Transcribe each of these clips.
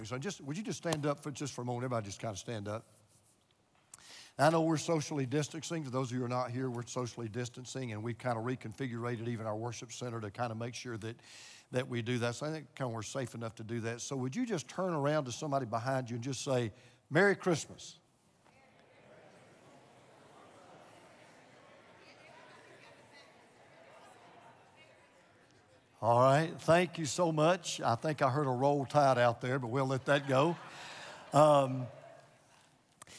me. So just, would you just stand up for just for a moment? Everybody just kind of stand up. I know we're socially distancing. For those of you who are not here, we're socially distancing, and we've kind of reconfigured even our worship center to kind of make sure that, that we do that. So I think kind of we're safe enough to do that. So would you just turn around to somebody behind you and just say, Merry Christmas? All right, thank you so much. I think I heard a roll tide out there, but we'll let that go. Um,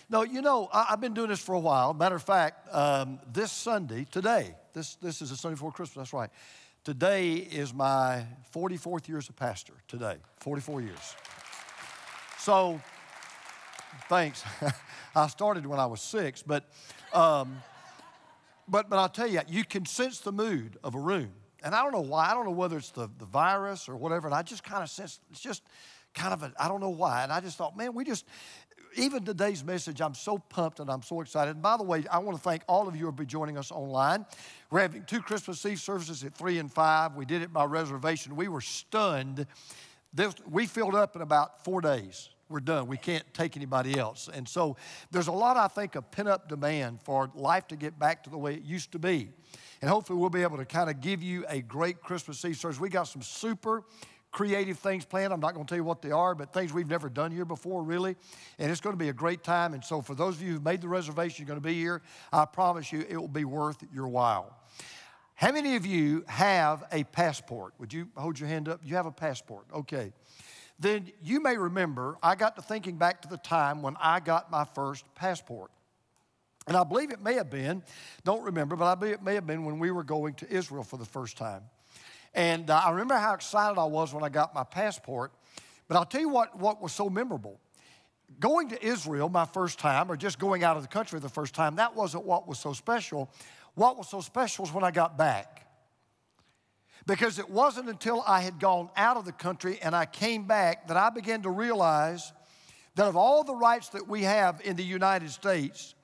no, you know, I, have been doing this for a while. Matter of fact, um, this Sunday, today, this, this is a Sunday before Christmas, that's right. Today is my 44th year as a pastor, today, 44 years. So, thanks. I started when I was six, but, um, but, but I'll tell you, you can sense the mood of a room. And I don't know why. I don't know whether it's the, the virus or whatever. And I just kind of sense it's just kind of a, I don't know why. And I just thought, man, we just, even today's message, I'm so pumped and I'm so excited. And by the way, I want to thank all of you who will be joining us online. We're having two Christmas Eve services at 3 and 5. We did it by reservation. We were stunned. This, we filled up in about four days. We're done. We can't take anybody else. And so there's a lot, I think, of pent up demand for life to get back to the way it used to be. And hopefully, we'll be able to kind of give you a great Christmas Eve service. We got some super creative things planned. I'm not going to tell you what they are, but things we've never done here before, really. And it's going to be a great time. And so, for those of you who've made the reservation, you're going to be here, I promise you it will be worth your while. How many of you have a passport? Would you hold your hand up? You have a passport. Okay. Then you may remember I got to thinking back to the time when I got my first passport. And I believe it may have been, don't remember, but I believe it may have been when we were going to Israel for the first time. And uh, I remember how excited I was when I got my passport. But I'll tell you what, what was so memorable. Going to Israel my first time, or just going out of the country the first time, that wasn't what was so special. What was so special was when I got back. Because it wasn't until I had gone out of the country and I came back that I began to realize that of all the rights that we have in the United States,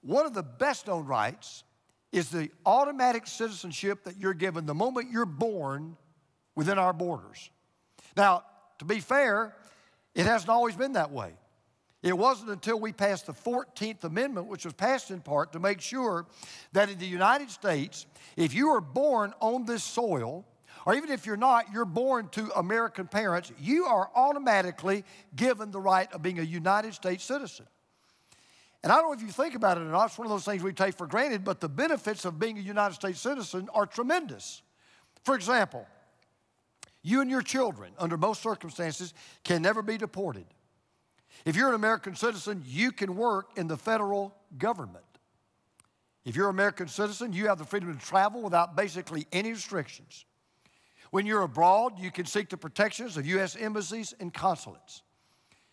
one of the best known rights is the automatic citizenship that you're given the moment you're born within our borders. Now, to be fair, it hasn't always been that way. It wasn't until we passed the 14th Amendment, which was passed in part to make sure that in the United States, if you are born on this soil, or even if you're not, you're born to American parents, you are automatically given the right of being a United States citizen. And I don't know if you think about it or not, it's one of those things we take for granted, but the benefits of being a United States citizen are tremendous. For example, you and your children, under most circumstances, can never be deported. If you're an American citizen, you can work in the federal government. If you're an American citizen, you have the freedom to travel without basically any restrictions. When you're abroad, you can seek the protections of U.S. embassies and consulates.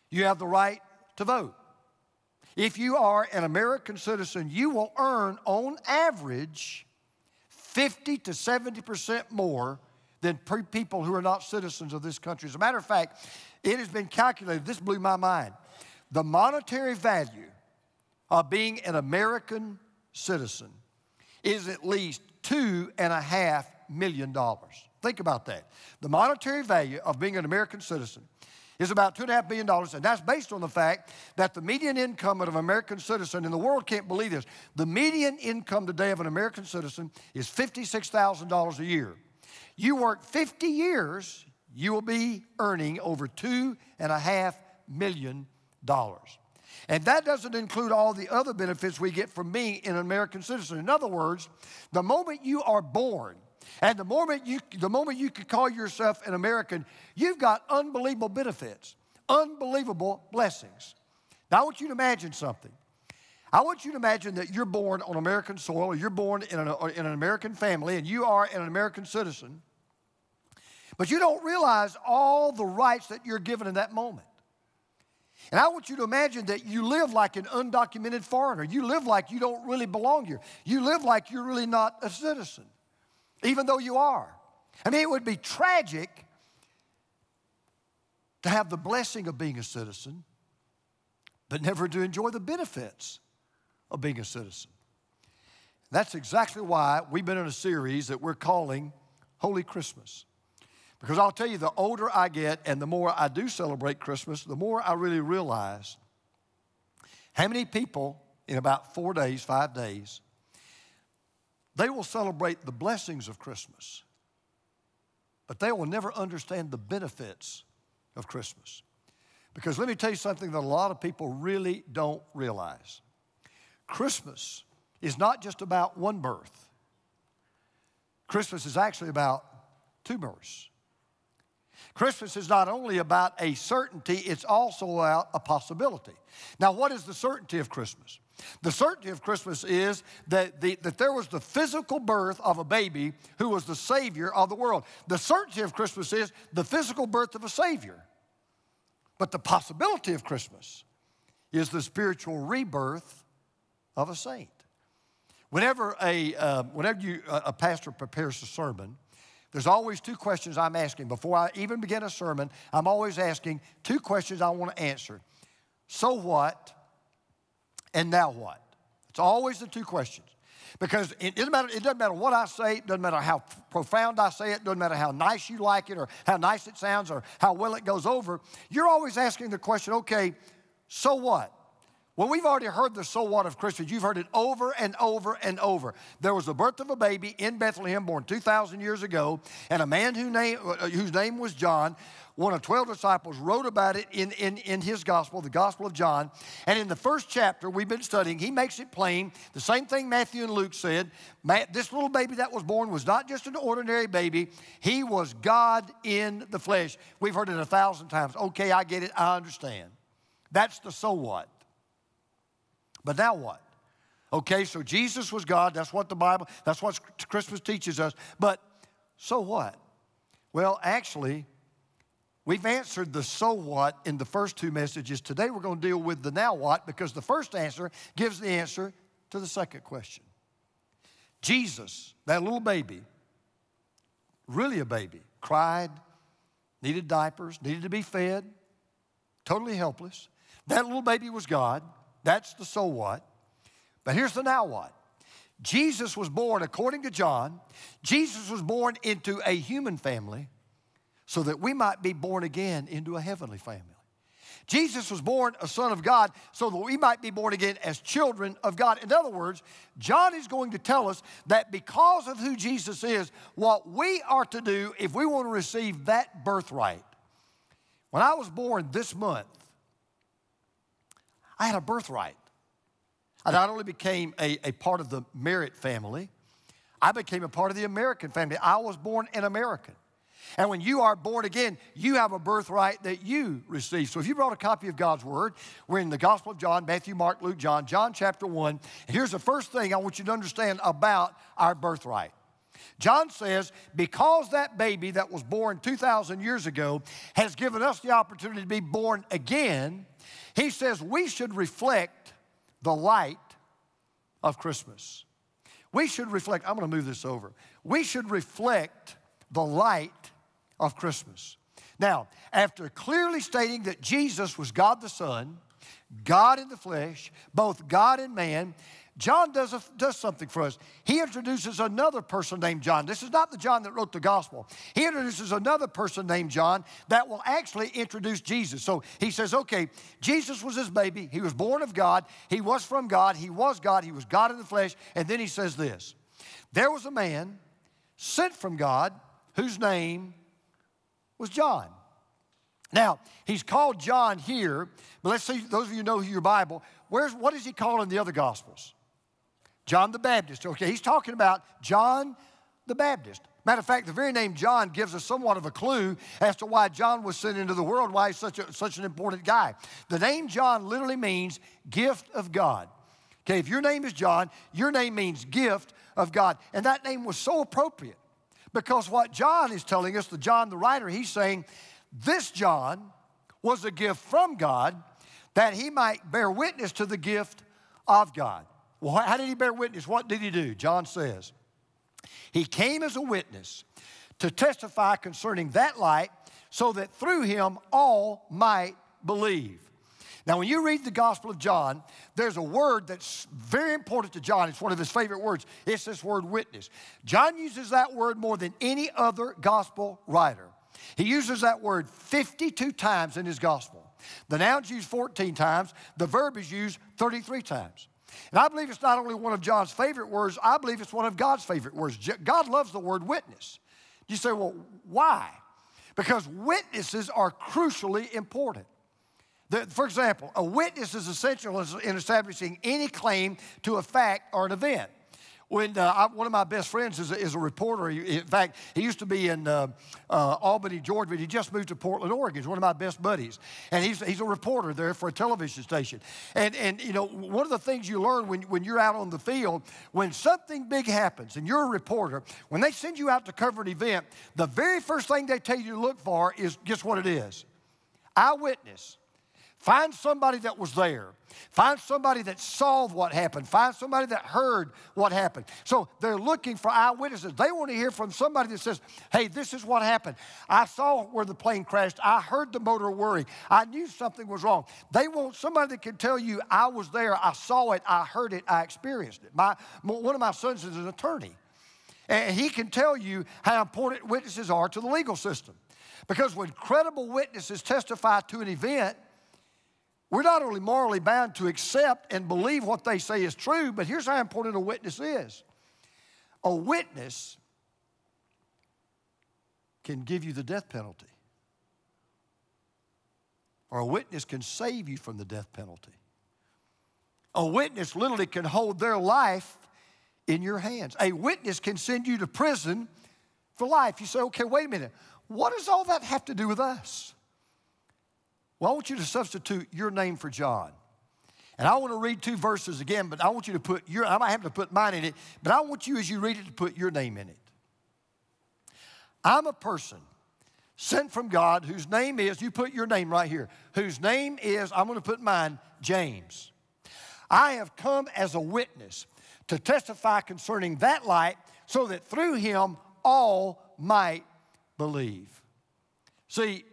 You have the right to vote. If you are an American citizen, you will earn on average 50 to 70% more than people who are not citizens of this country. As a matter of fact, it has been calculated, this blew my mind. The monetary value of being an American citizen is at least two and a half million dollars. Think about that. The monetary value of being an American citizen is about $2.5 million, and that's based on the fact that the median income of an American citizen, and the world can't believe this, the median income today of an American citizen is $56,000 a year. You work 50 years, you will be earning over $2.5 million. And that doesn't include all the other benefits we get from being an American citizen. In other words, the moment you are born, and the moment you, the moment you can call yourself an American, you've got unbelievable benefits, unbelievable blessings. Now, I want you to imagine something. I want you to imagine that you're born on American soil, or you're born in an, in an American family, and you are an American citizen, but you don't realize all the rights that you're given in that moment. And I want you to imagine that you live like an undocumented foreigner. You live like you don't really belong here. You live like you're really not a citizen even though you are. I mean, it would be tragic to have the blessing of being a citizen, but never to enjoy the benefits of being a citizen. That's exactly why we've been in a series that we're calling Holy Christmas. Because I'll tell you, the older I get and the more I do celebrate Christmas, the more I really realize how many people in about four days, five days, they will celebrate the blessings of Christmas, but they will never understand the benefits of Christmas. Because let me tell you something that a lot of people really don't realize Christmas is not just about one birth, Christmas is actually about two births. Christmas is not only about a certainty, it's also about a possibility. Now, what is the certainty of Christmas? The certainty of Christmas is that, the, that there was the physical birth of a baby who was the Savior of the world. The certainty of Christmas is the physical birth of a Savior. But the possibility of Christmas is the spiritual rebirth of a saint. Whenever a, uh, whenever you, a pastor prepares a sermon, there's always two questions I'm asking. Before I even begin a sermon, I'm always asking two questions I want to answer. So what? And now what? It's always the two questions. Because it doesn't, matter, it doesn't matter what I say, it doesn't matter how profound I say it, doesn't matter how nice you like it or how nice it sounds or how well it goes over. You're always asking the question, okay, so what? Well, we've already heard the so what of Christmas. You've heard it over and over and over. There was the birth of a baby in Bethlehem born 2,000 years ago, and a man who name, uh, whose name was John, one of 12 disciples, wrote about it in, in, in his gospel, the Gospel of John. And in the first chapter we've been studying, he makes it plain the same thing Matthew and Luke said. This little baby that was born was not just an ordinary baby, he was God in the flesh. We've heard it a thousand times. Okay, I get it, I understand. That's the so what. But now what? Okay, so Jesus was God. That's what the Bible, that's what Christmas teaches us. But so what? Well, actually, we've answered the so what in the first two messages. Today we're going to deal with the now what because the first answer gives the answer to the second question. Jesus, that little baby, really a baby, cried, needed diapers, needed to be fed, totally helpless. That little baby was God. That's the so what. But here's the now what. Jesus was born, according to John, Jesus was born into a human family so that we might be born again into a heavenly family. Jesus was born a son of God so that we might be born again as children of God. In other words, John is going to tell us that because of who Jesus is, what we are to do if we want to receive that birthright. When I was born this month, I had a birthright. I not only became a, a part of the Merritt family, I became a part of the American family. I was born an American. And when you are born again, you have a birthright that you receive. So if you brought a copy of God's Word, we're in the Gospel of John, Matthew, Mark, Luke, John, John chapter 1. And here's the first thing I want you to understand about our birthright. John says, because that baby that was born 2,000 years ago has given us the opportunity to be born again, he says we should reflect the light of Christmas. We should reflect, I'm to move this over. We should reflect the light of Christmas. Now, after clearly stating that Jesus was God the Son, God in the flesh, both God and man, John does, a, does something for us. He introduces another person named John. This is not the John that wrote the gospel. He introduces another person named John that will actually introduce Jesus. So he says, okay, Jesus was his baby. He was born of God. He was from God. He was God. He was God in the flesh. And then he says this There was a man sent from God whose name was John. Now, he's called John here, but let's see, those of you know your Bible, where's, what is he called in the other Gospels? John the Baptist. Okay, he's talking about John the Baptist. Matter of fact, the very name John gives us somewhat of a clue as to why John was sent into the world, why he's such, a, such an important guy. The name John literally means gift of God. Okay, if your name is John, your name means gift of God. And that name was so appropriate because what John is telling us, the John the writer, he's saying, this John was a gift from God that he might bear witness to the gift of God. Well, how did he bear witness? What did he do? John says, He came as a witness to testify concerning that light so that through him all might believe. Now, when you read the Gospel of John, there's a word that's very important to John. It's one of his favorite words. It's this word witness. John uses that word more than any other gospel writer. He uses that word 52 times in his gospel. The noun's used 14 times, the verb is used 33 times. And I believe it's not only one of John's favorite words, I believe it's one of God's favorite words. God loves the word witness. You say, well, why? Because witnesses are crucially important. The, for example, a witness is essential in establishing any claim to a fact or an event when uh, I, one of my best friends is a, is a reporter. In fact, he used to be in uh, uh, Albany, Georgia, but he just moved to Portland, Oregon. He's one of my best buddies. And he's, he's a reporter there for a television station. And, and, you know, one of the things you learn when, when you're out on the field, when something big happens and you're a reporter, when they send you out to cover an event, the very first thing they tell you to look for is guess what it is? Eyewitness. Find somebody that was there. Find somebody that saw what happened. Find somebody that heard what happened. So they're looking for eyewitnesses. They want to hear from somebody that says, hey, this is what happened. I saw where the plane crashed. I heard the motor worry. I knew something was wrong. They want somebody that can tell you, I was there, I saw it, I heard it, I experienced it. My, one of my sons is an attorney. And he can tell you how important witnesses are to the legal system. Because when credible witnesses testify to an event, we're not only morally bound to accept and believe what they say is true, but here's how important a witness is a witness can give you the death penalty, or a witness can save you from the death penalty. A witness literally can hold their life in your hands. A witness can send you to prison for life. You say, okay, wait a minute. What does all that have to do with us? Well, I want you to substitute your name for John. And I want to read two verses again, but I want you to put your, I might have to put mine in it, but I want you as you read it to put your name in it. I'm a person sent from God whose name is, you put your name right here, whose name is, I'm going to put mine, James. I have come as a witness to testify concerning that light so that through him all might believe. See,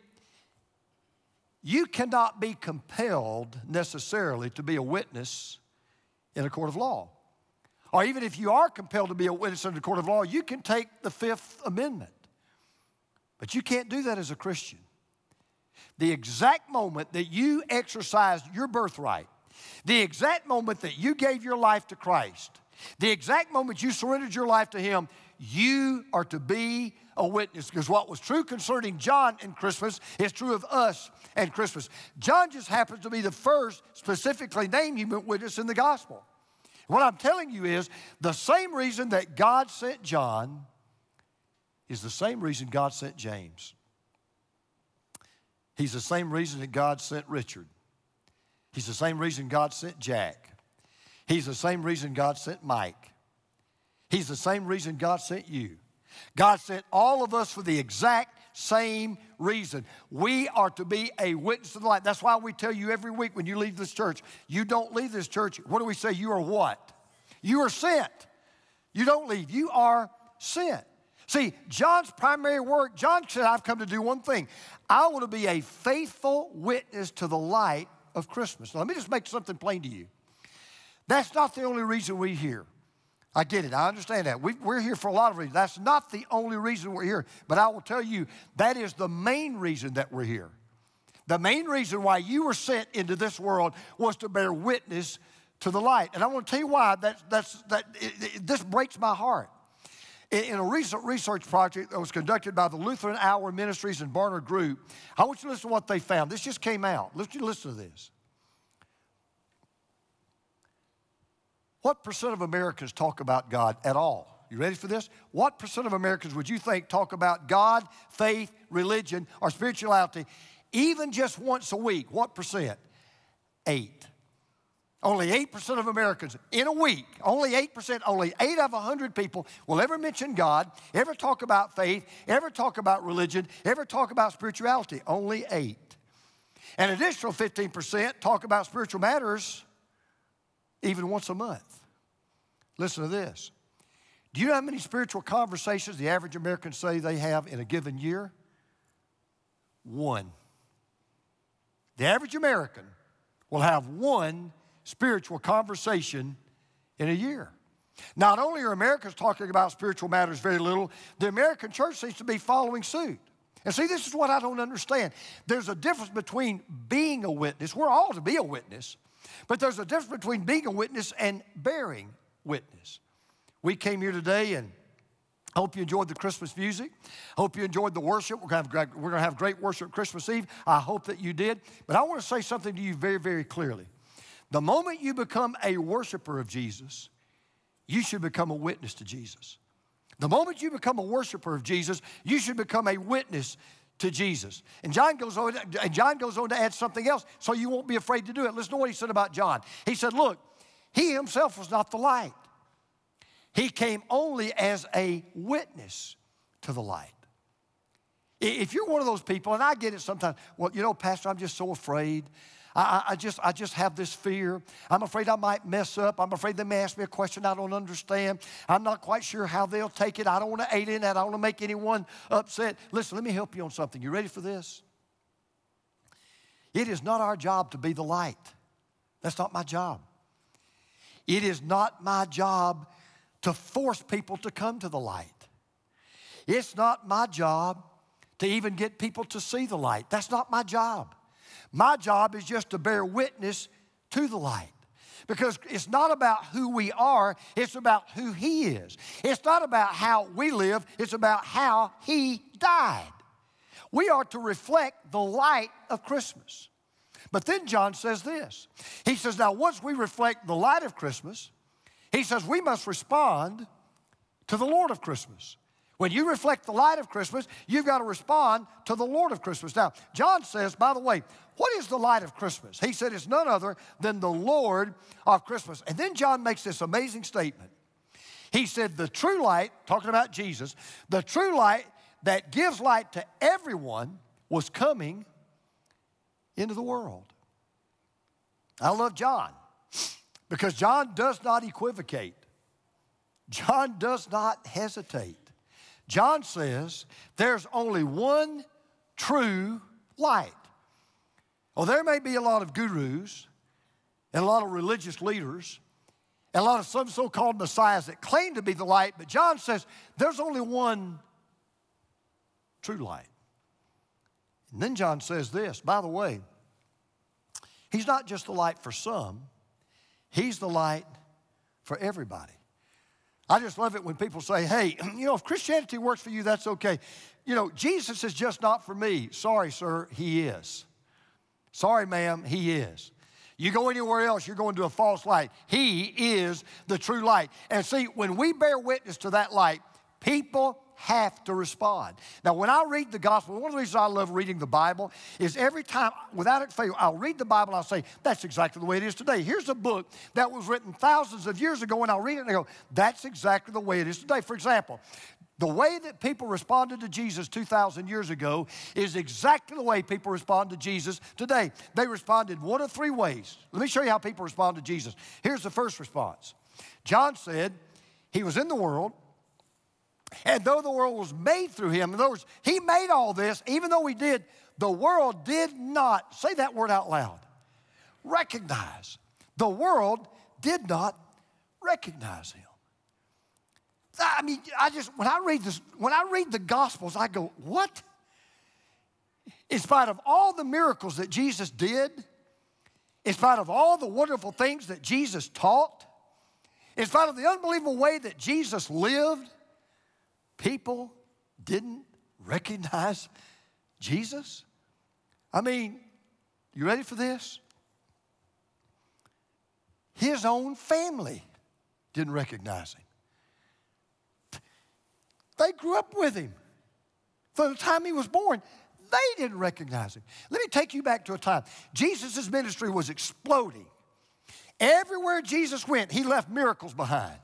you cannot be compelled necessarily to be a witness in a court of law. Or even if you are compelled to be a witness in a court of law, you can take the Fifth Amendment. But you can't do that as a Christian. The exact moment that you exercised your birthright, the exact moment that you gave your life to Christ, the exact moment you surrendered your life to Him, you are to be a witness because what was true concerning John and Christmas is true of us and Christmas. John just happens to be the first specifically named human witness in the gospel. What I'm telling you is the same reason that God sent John is the same reason God sent James. He's the same reason that God sent Richard. He's the same reason God sent Jack. He's the same reason God sent Mike. He's the same reason God sent you. God sent all of us for the exact same reason. We are to be a witness to the light. That's why we tell you every week when you leave this church, you don't leave this church. What do we say? You are what? You are sent. You don't leave. You are sent. See, John's primary work, John said, I've come to do one thing. I want to be a faithful witness to the light of Christmas. Now, let me just make something plain to you. That's not the only reason we're here. I get it. I understand that. We, are here for a lot of reasons. That's not the only reason we're here, but I will tell you that is the main reason that we're here. The main reason why you were sent into this world was to bear witness to the light. And I want to tell you why that's, that's, that, it, it, this breaks my heart. In, in a recent research project that was conducted by the Lutheran Hour Ministries and Barna Group, I want you to listen to what they found. This just came out. Let's listen to this. What percent of Americans talk about God at all? You ready for this? What percent of Americans would you think talk about God, faith, religion, or spirituality even just once a week? What percent? Eight. Only 8% of Americans in a week, only 8%, only 8 of 100 people will ever mention God, ever talk about faith, ever talk about religion, ever talk about spirituality. Only 8. An additional 15% talk about spiritual matters even once a month. Listen to this. Do you know how many spiritual conversations the average American say they have in a given year? One. The average American will have one spiritual conversation in a year. Not only are Americans talking about spiritual matters very little, the American church seems to be following suit. And see, this is what I don't understand. There's a difference between being a witness, we're all to be a witness, but there's a difference between being a witness and bearing witness. We came here today and I hope you enjoyed the Christmas music. I hope you enjoyed the worship. We're going, great, we're going to have great worship Christmas Eve. I hope that you did. But I want to say something to you very, very clearly. The moment you become a worshiper of Jesus, you should become a witness to Jesus. The moment you become a worshiper of Jesus, you should become a witness to Jesus. And John goes on, and John goes on to add something else, so you won't be afraid to do it. Listen to what he said about John. He said, Look, he himself was not the light. He came only as a witness to the light. If you're one of those people, and I get it sometimes, well, you know, Pastor, I'm just so afraid. I, I, just, I just have this fear. I'm afraid I might mess up. I'm afraid they may ask me a question I don't understand. I'm not quite sure how they'll take it. I don't want to that. I don't want to make anyone upset. Listen, let me help you on something. You ready for this? It is not our job to be the light. That's not my job. It is not my job to force people to come to the light. It's not my job to even get people to see the light. That's not my job. My job is just to bear witness to the light. Because it's not about who we are, it's about who He is. It's not about how we live, it's about how He died. We are to reflect the light of Christmas. But then John says this He says, Now, once we reflect the light of Christmas, he says we must respond to the Lord of Christmas. When you reflect the light of Christmas, you've got to respond to the Lord of Christmas. Now, John says, by the way, what is the light of Christmas? He said it's none other than the Lord of Christmas. And then John makes this amazing statement. He said, the true light, talking about Jesus, the true light that gives light to everyone was coming into the world. I love John. Because John does not equivocate, John does not hesitate. John says there's only one true light. Well, there may be a lot of gurus and a lot of religious leaders and a lot of some so called messiahs that claim to be the light, but John says there's only one true light. And then John says this by the way, he's not just the light for some, He's the light for everybody. I just love it when people say, hey, you know, if Christianity works for you, that's okay. You know, Jesus is just not for me. Sorry, sir, he is. Sorry, ma'am, he is. You go anywhere else, you're going to a false light. He is the true light. And see, when we bear witness to that light, people have to respond. Now, when I read the gospel, one of the reasons I love reading the Bible is every time, without it fail, I'll read the Bible and I'll say, that's exactly the way it is today. Here's a book that was written thousands of years ago, and I'll read it and I go, that's exactly the way it is today. For example, the way that people responded to Jesus 2,000 years ago is exactly the way people respond to Jesus today. They responded one of three ways. Let me show you how people respond to Jesus. Here's the first response John said, He was in the world, and though the world was made through him, in other words, he made all this, even though he did, the world did not, say that word out loud, recognize. The world did not recognize him. I mean, I just, when I read this, when I read the Gospels, I go, what? In spite of all the miracles that Jesus did, in spite of all the wonderful things that Jesus taught, in spite of the unbelievable way that Jesus lived, people didn't recognize Jesus? I mean, you ready for this? His own family didn't recognize him. They grew up with him. From the time he was born, they didn't recognize him. Let me take you back to a time. Jesus' ministry was exploding. Everywhere Jesus went, he left miracles behind.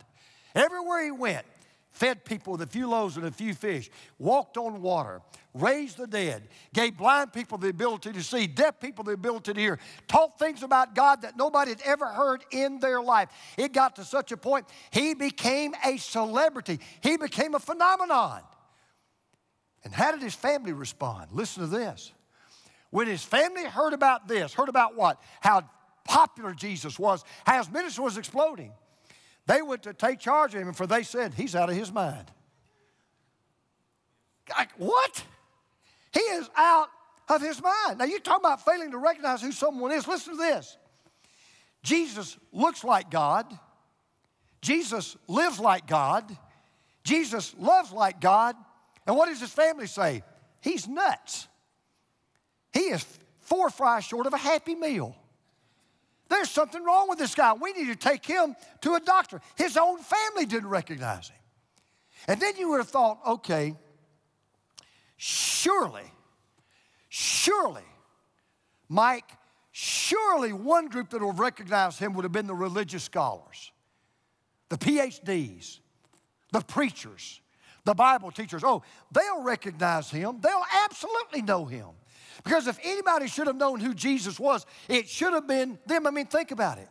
Everywhere he went, fed people with a few loaves and a few fish, walked on water, raised the dead, gave blind people the ability to see, deaf people the ability to hear, taught things about God that nobody had ever heard in their life. It got to such a point, he became a celebrity, he became a phenomenon. And how did his family respond? Listen to this. When his family heard about this, heard about what? How popular Jesus was, how his ministry was exploding. They went to take charge of him, for they said, He's out of his mind. Like, what? He is out of his mind. Now, you're talking about failing to recognize who someone is. Listen to this Jesus looks like God, Jesus lives like God, Jesus loves like God. And what does his family say? He's nuts. He is four fries short of a happy meal. There's something wrong with this guy. We need to take him to a doctor. His own family didn't recognize him. And then you would have thought, okay, surely, surely, Mike, surely one group that would have recognized him would have been the religious scholars, the PhDs, the preachers, the Bible teachers. Oh, they'll recognize him. They'll absolutely know him. Because if anybody should have known who Jesus was, it should have been them. I mean, think about it.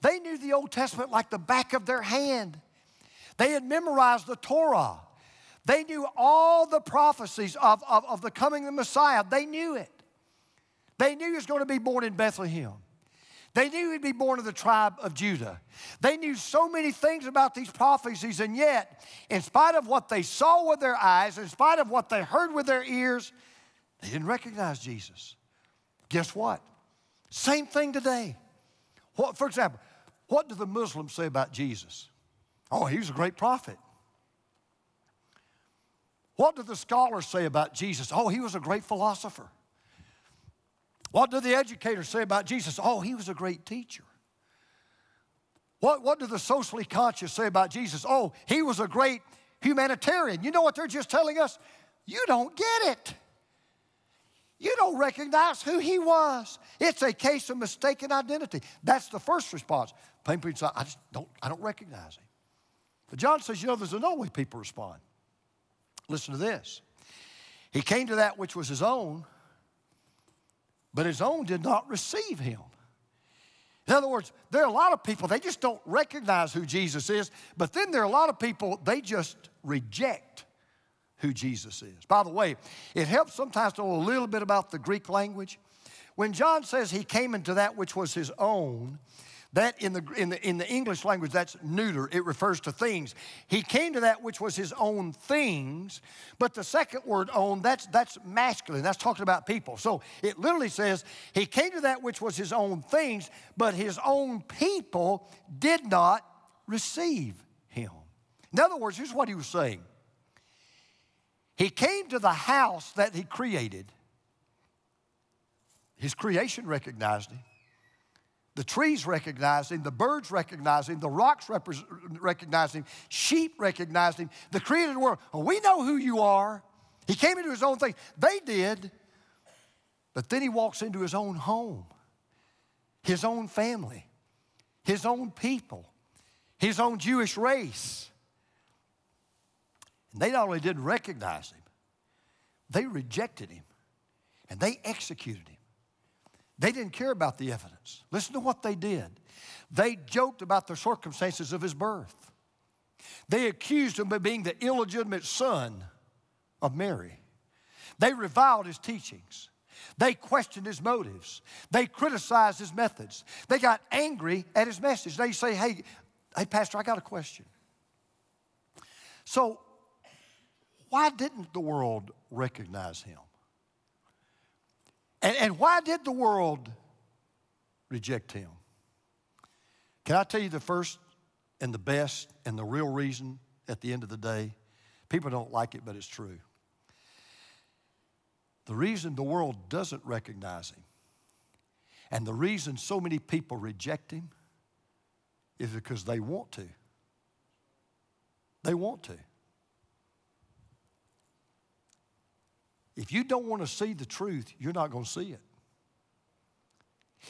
They knew the Old Testament like the back of their hand. They had memorized the Torah. They knew all the prophecies of, of, of the coming of the Messiah. They knew it. They knew he was going to be born in Bethlehem. They knew he'd be born of the tribe of Judah. They knew so many things about these prophecies, and yet, in spite of what they saw with their eyes, in spite of what they heard with their ears, they didn't recognize Jesus. Guess what? Same thing today. What, for example, what do the Muslims say about Jesus? Oh, he was a great prophet. What do the scholars say about Jesus? Oh, he was a great philosopher. What do the educators say about Jesus? Oh, he was a great teacher. What, what do the socially conscious say about Jesus? Oh, he was a great humanitarian. You know what they're just telling us? You don't get it. You don't recognize who he was. It's a case of mistaken identity. That's the first response. People say, I just don't, I don't recognize him. But John says, you know, there's another way people respond. Listen to this. He came to that which was his own, but his own did not receive him. In other words, there are a lot of people, they just don't recognize who Jesus is, but then there are a lot of people, they just reject who Jesus is. By the way, it helps sometimes to know a little bit about the Greek language. When John says he came into that which was his own, that in the, in, the, in the English language, that's neuter. It refers to things. He came to that which was his own things, but the second word own, that's, that's masculine. That's talking about people. So it literally says, he came to that which was his own things, but his own people did not receive him. In other words, here's what he was saying. He came to the house that he created. His creation recognized him. The trees recognized him, the birds recognized him, the rocks recognized him, sheep recognized him, the created world. We know who you are. He came into his own thing. They did. But then he walks into his own home, his own family, his own people, his own Jewish race. They not only didn't recognize him, they rejected him and they executed him. They didn't care about the evidence. Listen to what they did. They joked about the circumstances of his birth. They accused him of being the illegitimate son of Mary. They reviled his teachings. They questioned his motives. They criticized his methods. They got angry at his message. They say, hey, hey, Pastor, I got a question. So, why didn't the world recognize him? And, and why did the world reject him? Can I tell you the first and the best and the real reason at the end of the day? People don't like it, but it's true. The reason the world doesn't recognize him and the reason so many people reject him is because they want to. They want to. If you don't want to see the truth, you're not going to see it.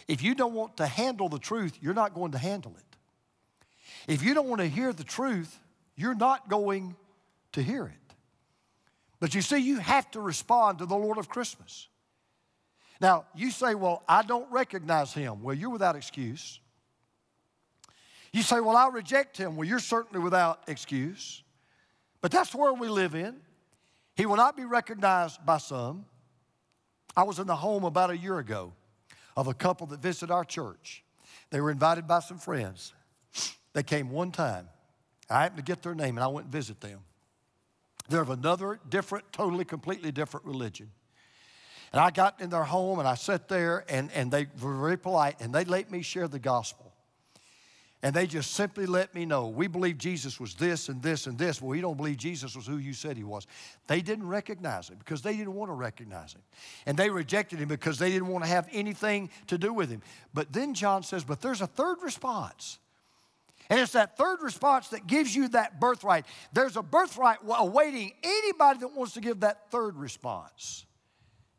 If you don't want to handle the truth, you're not going to handle it. If you don't want to hear the truth, you're not going to hear it. But you see, you have to respond to the Lord of Christmas. Now, you say, Well, I don't recognize him. Well, you're without excuse. You say, Well, I reject him. Well, you're certainly without excuse. But that's where we live in. He will not be recognized by some. I was in the home about a year ago of a couple that visited our church. They were invited by some friends. They came one time. I happened to get their name and I went and visit them. They're of another different, totally, completely different religion. And I got in their home and I sat there and, and they were very polite and they let me share the gospel. And they just simply let me know, we believe Jesus was this and this and this. Well, we don't believe Jesus was who you said he was. They didn't recognize him because they didn't want to recognize him. And they rejected him because they didn't want to have anything to do with him. But then John says, but there's a third response. And it's that third response that gives you that birthright. There's a birthright awaiting anybody that wants to give that third response.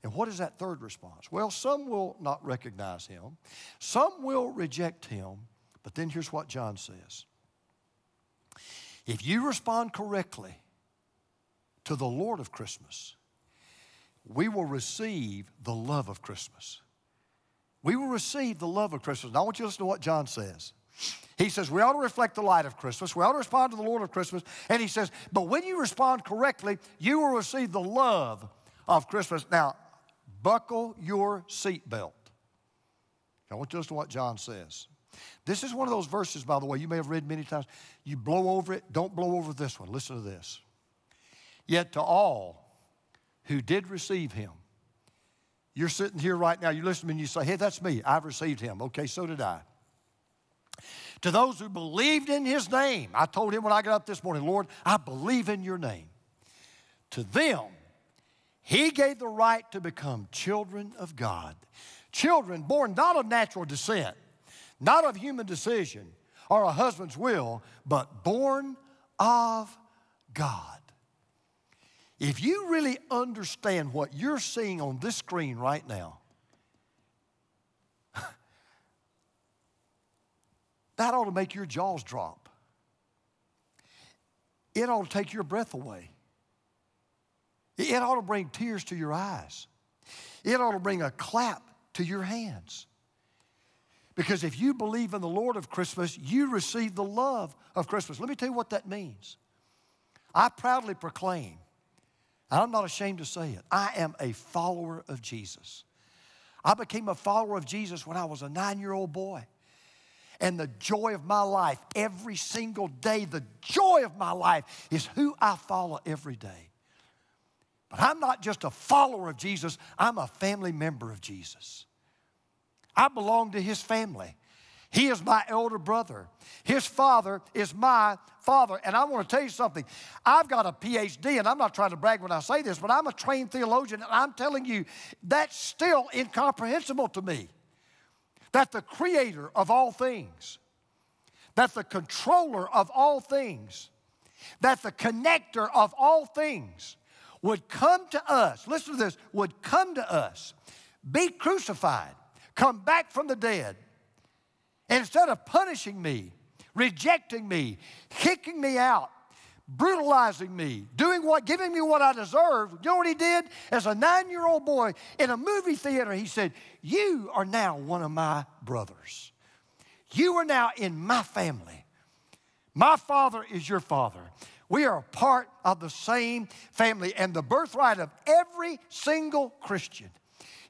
And what is that third response? Well, some will not recognize him, some will reject him. But then here's what John says If you respond correctly to the Lord of Christmas, we will receive the love of Christmas. We will receive the love of Christmas. Now, I want you to listen to what John says. He says, We ought to reflect the light of Christmas. We ought to respond to the Lord of Christmas. And he says, But when you respond correctly, you will receive the love of Christmas. Now, buckle your seatbelt. I want you to listen to what John says. This is one of those verses, by the way, you may have read many times. You blow over it, don't blow over this one. Listen to this. Yet to all who did receive him, you're sitting here right now, you listen to me and you say, hey, that's me. I've received him. Okay, so did I. To those who believed in his name, I told him when I got up this morning, Lord, I believe in your name. To them, he gave the right to become children of God. Children born not of natural descent, not of human decision or a husband's will, but born of God. If you really understand what you're seeing on this screen right now, that ought to make your jaws drop. It ought to take your breath away. It ought to bring tears to your eyes. It ought to bring a clap to your hands. Because if you believe in the Lord of Christmas, you receive the love of Christmas. Let me tell you what that means. I proudly proclaim, and I'm not ashamed to say it, I am a follower of Jesus. I became a follower of Jesus when I was a nine year old boy. And the joy of my life, every single day, the joy of my life is who I follow every day. But I'm not just a follower of Jesus, I'm a family member of Jesus. I belong to his family. He is my elder brother. His father is my father. And I want to tell you something. I've got a PhD, and I'm not trying to brag when I say this, but I'm a trained theologian, and I'm telling you, that's still incomprehensible to me. That the creator of all things, that the controller of all things, that the connector of all things would come to us, listen to this, would come to us, be crucified come back from the dead. Instead of punishing me, rejecting me, kicking me out, brutalizing me, doing what, giving me what I deserve. You know what he did? As a nine year old boy in a movie theater, he said, You are now one of my brothers. You are now in my family. My father is your father. We are a part of the same family, and the birthright of every single Christian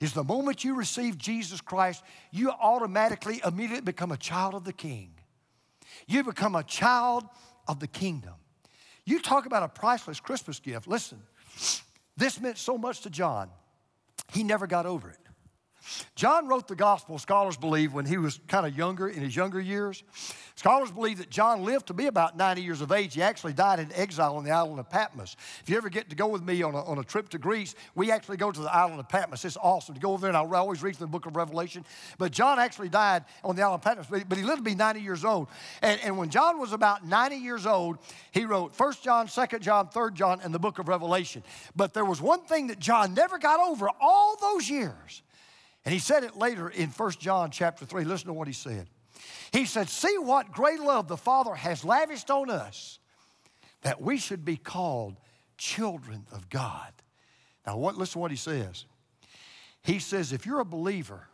is the moment you receive Jesus Christ, you automatically, immediately become a child of the King. You become a child of the kingdom. You talk about a priceless Christmas gift. Listen, this meant so much to John, he never got over it. John wrote the gospel, scholars believe, when he was kind of younger, in his younger years. Scholars believe that John lived to be about 90 years of age. He actually died in exile on the island of Patmos. If you ever get to go with me on a, on a trip to Greece, we actually go to the island of Patmos. It's awesome to go over there, and I always read the book of Revelation. But John actually died on the island of Patmos, but, he lived to be 90 years old. And, and when John was about 90 years old, he wrote 1 John, 2 John, 3 John, and the book of Revelation. But there was one thing that John never got over all those years. And he said it later in 1 John chapter 3. Listen to what he said. He said, See what great love the Father has lavished on us, that we should be called children of God. Now, what, listen to what he says. He says, if you're a believer,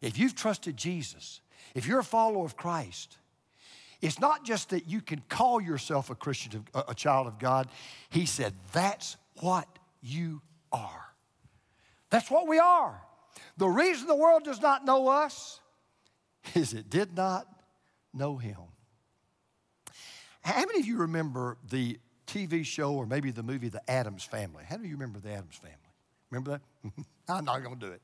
if you've trusted Jesus, if you're a follower of Christ, it's not just that you can call yourself a Christian, a child of God. He said, that's what you are. That's what we are. The reason the world does not know us is it did not know him. How many of you remember the TV show or maybe the movie The Addams Family. How do you remember The Addams Family? Remember that? I'm not going to do it.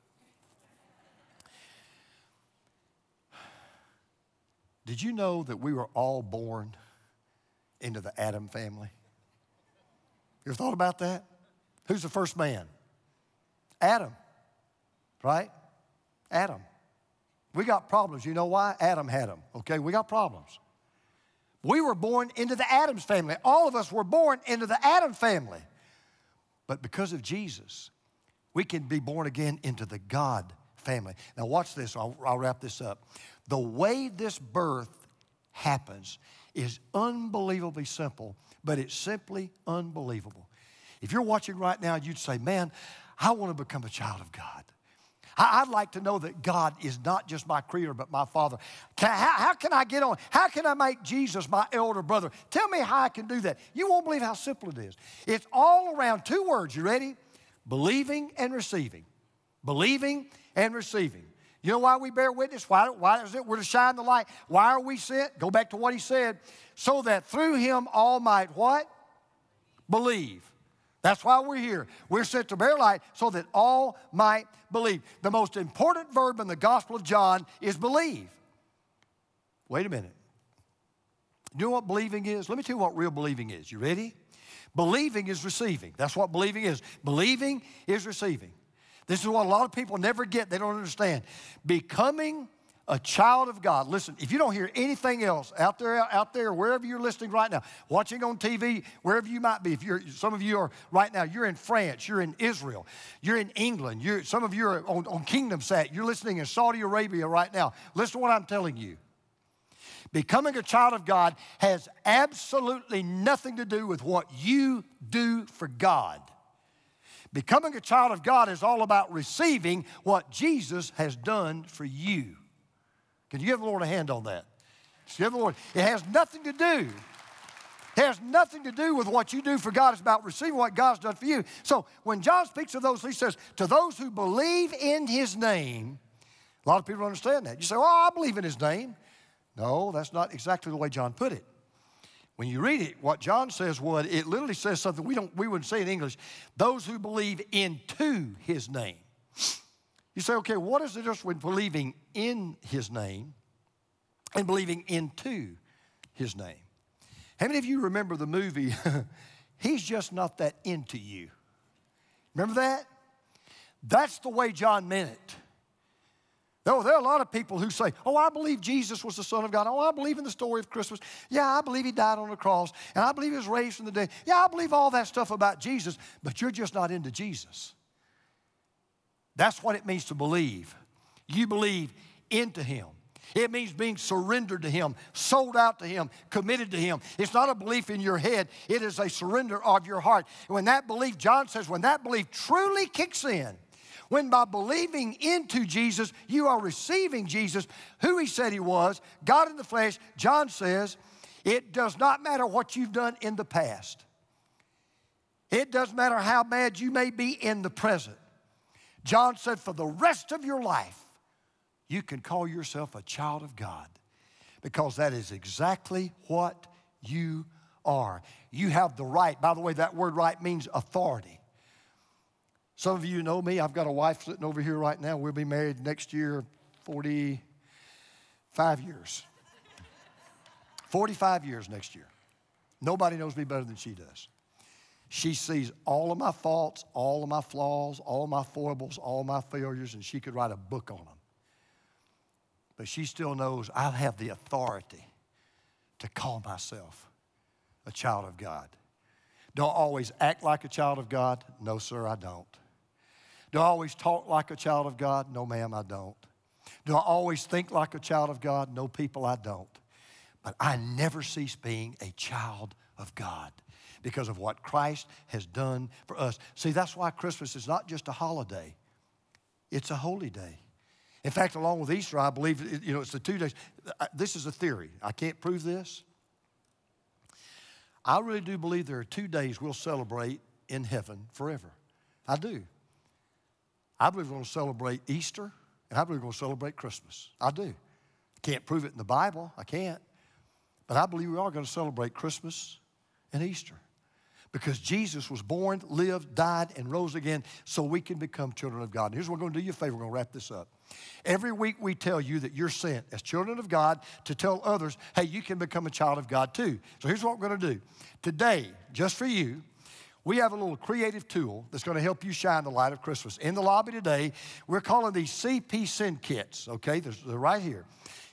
Did you know that we were all born into the Adam family? You ever thought about that? Who's the first man? Adam, right? Adam. We got problems. You know why? Adam had them, okay? We got problems. We were born into the Adams family. All of us were born into the Adam family. But because of Jesus, we can be born again into the God family. Now, watch this. I'll, I'll wrap this up. The way this birth happens is unbelievably simple, but it's simply unbelievable. If you're watching right now, you'd say, Man, I want to become a child of God. I'd like to know that God is not just my creator, but my father. Can, how, how, can I get on? How can I make Jesus my elder brother? Tell me how I can do that. You won't believe how simple it is. It's all around two words. You ready? Believing and receiving. Believing and receiving. You know why we bear witness? Why, why is it we're to shine the light? Why are we sent? Go back to what he said. So that through him all might what? Believe. That's why we're here. We're sent to bear light so that all might believe. The most important verb in the Gospel of John is believe. Wait a minute. Do you know what believing is? Let me tell you what real believing is. You ready? Believing is receiving. That's what believing is. Believing is receiving. This is what a lot of people never get, they don't understand. Becoming a child of God. Listen, if you don't hear anything else out there, out there, wherever you're listening right now, watching on TV, wherever you might be, if you're some of you are right now, you're in France, you're in Israel, you're in England, you're, some of you are on, on Kingdom Sat, you're listening in Saudi Arabia right now. Listen to what I'm telling you. Becoming a child of God has absolutely nothing to do with what you do for God. Becoming a child of God is all about receiving what Jesus has done for you. Can you give the Lord a hand on that? give the Lord. It has nothing to do. It has nothing to do with what you do for God. It's about receiving what God's done for you. So when John speaks of those, he says, to those who believe in his name, a lot of people understand that. You say, oh, I believe in his name. No, that's not exactly the way John put it. When you read it, what John says would, it literally says something we, don't, we wouldn't say in English. Those who believe into his name. You say, okay, what is the difference between believing in his name and believing into his name? How many of you remember the movie, He's Just Not That Into You? Remember that? That's the way John meant it. There, there are a lot of people who say, Oh, I believe Jesus was the Son of God. Oh, I believe in the story of Christmas. Yeah, I believe He died on the cross. And I believe He was raised from the dead. Yeah, I believe all that stuff about Jesus, but you're just not into Jesus. That's what it means to believe. You believe into Him. It means being surrendered to Him, sold out to Him, committed to Him. It's not a belief in your head, it is a surrender of your heart. When that belief, John says, when that belief truly kicks in, when by believing into Jesus, you are receiving Jesus, who He said He was, God in the flesh, John says, it does not matter what you've done in the past. It doesn't matter how bad you may be in the present. John said, for the rest of your life, you can call yourself a child of God because that is exactly what you are. You have the right. By the way, that word right means authority. Some of you know me. I've got a wife sitting over here right now. We'll be married next year 45 years. 45 years next year. Nobody knows me better than she does. She sees all of my faults, all of my flaws, all my foibles, all my failures, and she could write a book on them. But she still knows I have the authority to call myself a child of God. Don't always act like a child of God? No, sir, I don't. Do I always talk like a child of God? No, ma'am, I don't. Do I always think like a child of God? No, people, I don't. But I never cease being a child of God because of what Christ has done for us. See, that's why Christmas is not just a holiday, it's a holy day. In fact, along with Easter, I believe, you know, it's the two days. This is a theory. I can't prove this. I really do believe there are two days we'll celebrate in heaven forever. I do. I believe we're going to celebrate Easter, and I believe we're going to celebrate Christmas. I do. Can't prove it in the Bible. I can't. But I believe we are going to celebrate Christmas and Easter. Because Jesus was born, lived, died, and rose again so we can become children of God. And here's what we're going to do you a favor. We're going to wrap this up. Every week we tell you that you're sent as children of God to tell others, hey, you can become a child of God too. So here's what we're going to do. Today, just for you, we have a little creative tool that's going to help you shine the light of Christmas. In the lobby today, we're calling these CP Send Kits, okay? They're right here.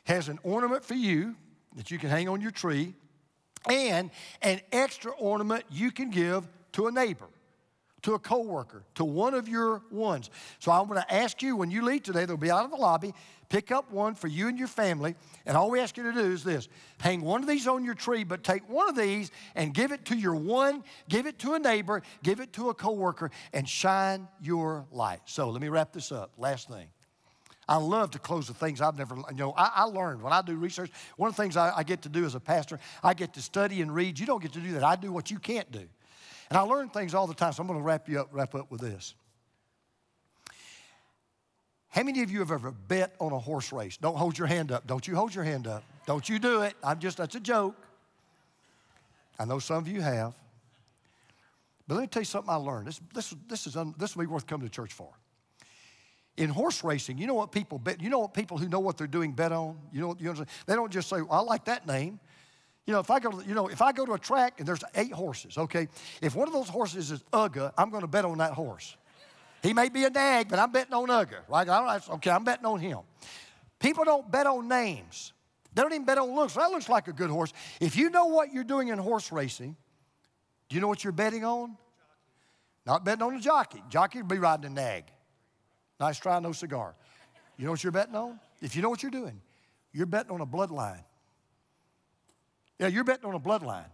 Has an ornament for you that you can hang on your tree and an extra ornament you can give to a neighbor, to a coworker, to one of your ones. So I'm going to ask you when you leave today, they'll be out of the lobby. Pick up one for you and your family, and all we ask you to do is this hang one of these on your tree, but take one of these and give it to your one, give it to a neighbor, give it to a coworker, and shine your light. So let me wrap this up. Last thing. I love to close the things I've never, you know, I, I learned when I do research. One of the things I, I get to do as a pastor, I get to study and read. You don't get to do that. I do what you can't do. And I learn things all the time, so I'm going to wrap you up, wrap up with this. How many of you have ever bet on a horse race? Don't hold your hand up. Don't you hold your hand up. Don't you do it. I'm just, that's a joke. I know some of you have. But let me tell you something I learned. This, this, this, is, this will be worth coming to church for. In horse racing, you know what people bet? You know what people who know what they're doing bet on? You know, what you know they don't just say, well, I like that name. You know, if I go to, you know, if I go to a track and there's eight horses, okay, if one of those horses is Uga, I'm going to bet on that horse. He may be a nag, but I'm betting on Uga, right? okay, I'm betting on him. People don't bet on names. They don't even bet on looks. That looks like a good horse. If you know what you're doing in horse racing, do you know what you're betting on? Not betting on a jockey. Jockey would be riding a nag. Nice try, no cigar. You know what you're betting on? If you know what you're doing, you're betting on a bloodline. Yeah, you're betting on a bloodline.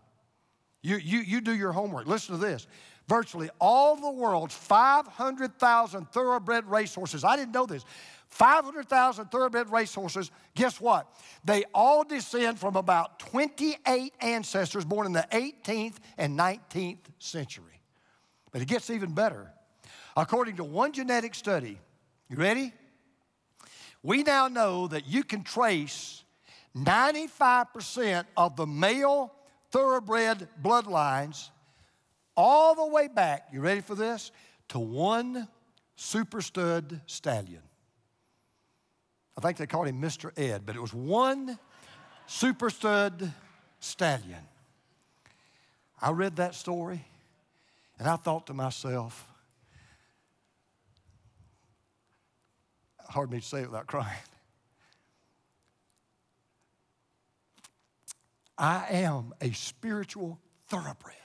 You, you, you do your homework. Listen to this. Virtually all the world's 500,000 thoroughbred racehorses, I didn't know this, 500,000 thoroughbred racehorses, guess what? They all descend from about 28 ancestors born in the 18th and 19th century. But it gets even better. According to one genetic study, you ready? We now know that you can trace 95% of the male thoroughbred bloodlines all the way back, you ready for this? To one super stud stallion. I think they called him Mr. Ed, but it was one super stud stallion. I read that story and I thought to myself, hard for me to say it without crying. I am a spiritual thoroughbred.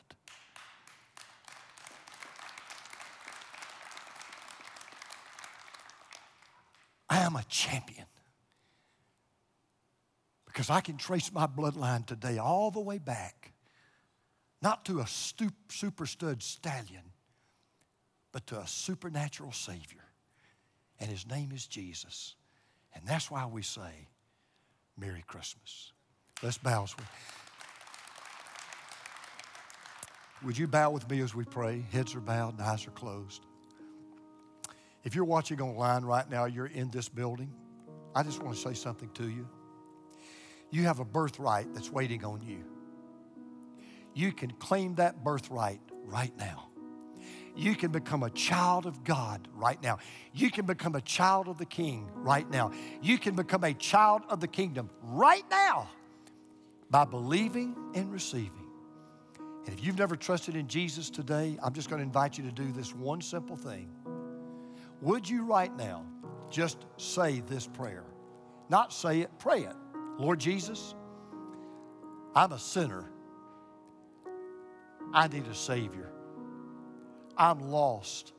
I am a champion. Because I can trace my bloodline today all the way back, not to a super stud stallion, but to a supernatural Savior and his name is Jesus. And that's why we say, Merry Christmas. Let's bow. Would you bow with me as we pray? Heads are bowed and eyes are closed. If you're watching online right now, you're in this building, I just want to say something to you. You have a birthright that's waiting on you. You can claim that birthright right now you can become a child of God right now. You can become a child of the King right now. You can become a child of the kingdom right now by believing and receiving. And if you've never trusted in Jesus today, I'm just going to invite you to do this one simple thing. Would you right now just say this prayer? Not say it, pray it. Lord Jesus, I'm a sinner. I need a Savior. I'm lost.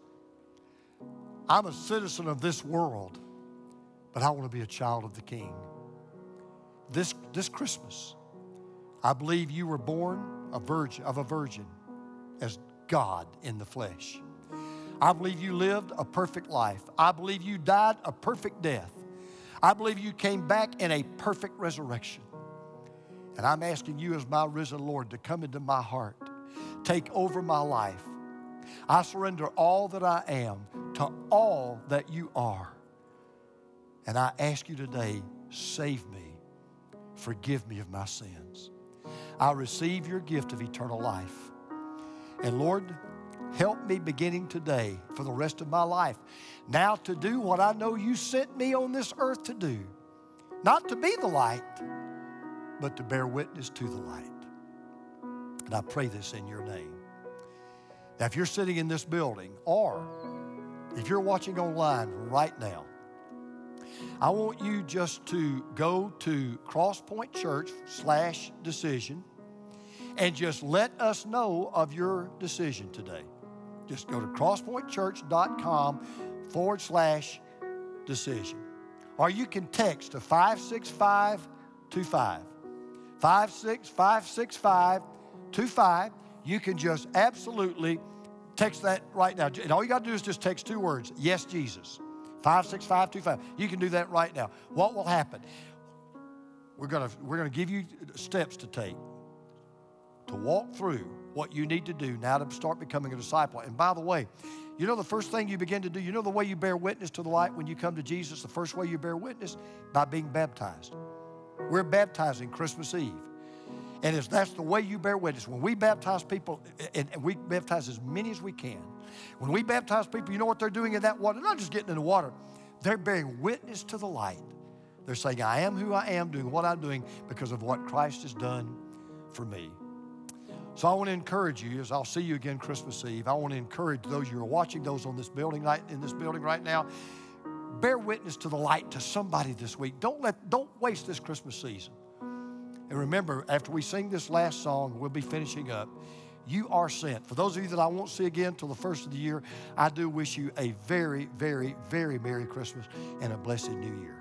I'm a citizen of this world, but I want to be a child of the King. This, this Christmas, I believe you were born a virgin, of a virgin as God in the flesh. I believe you lived a perfect life. I believe you died a perfect death. I believe you came back in a perfect resurrection. And I'm asking you, as my risen Lord, to come into my heart, take over my life, I surrender all that I am to all that you are. And I ask you today, save me, forgive me of my sins. I receive your gift of eternal life. And Lord, help me beginning today for the rest of my life. Now to do what I know you sent me on this earth to do. Not to be the light, but to bear witness to the light. And I pray this in your name. Now, if you're sitting in this building or if you're watching online right now, I want you just to go to Crosspoint Church slash decision and just let us know of your decision today. Just go to crosspointchurch.com forward slash decision. Or you can text to 56525. 5656525. You can just absolutely text that right now. And all you got to do is just text two words Yes, Jesus. 56525. You can do that right now. What will happen? We're going to we're going to give you steps to take to walk through what you need to do now to start becoming a disciple. And by the way, you know the first thing you begin to do, you know the way you bear witness to the light when you come to Jesus? The first way you bear witness? By being baptized. We're baptizing Christmas Eve. And it's, that's the way you bear witness. When we baptize people, and, we baptize as many as we can, when we baptize people, you know what they're doing in that water? Not just getting in the water, they're bearing witness to the light. They're saying, I am who I am, doing what I'm doing because of what Christ has done for me. So I want to encourage you as I'll see you again Christmas Eve. I want to encourage those you are watching, those on this building right in this building right now. Bear witness to the light to somebody this week. Don't let don't waste this Christmas season. And remember, after we sing this last song, we'll be finishing up. You are sent. For those of you that I won't see again till the first of the year, I do wish you a very, very, very Merry Christmas and a blessed New Year.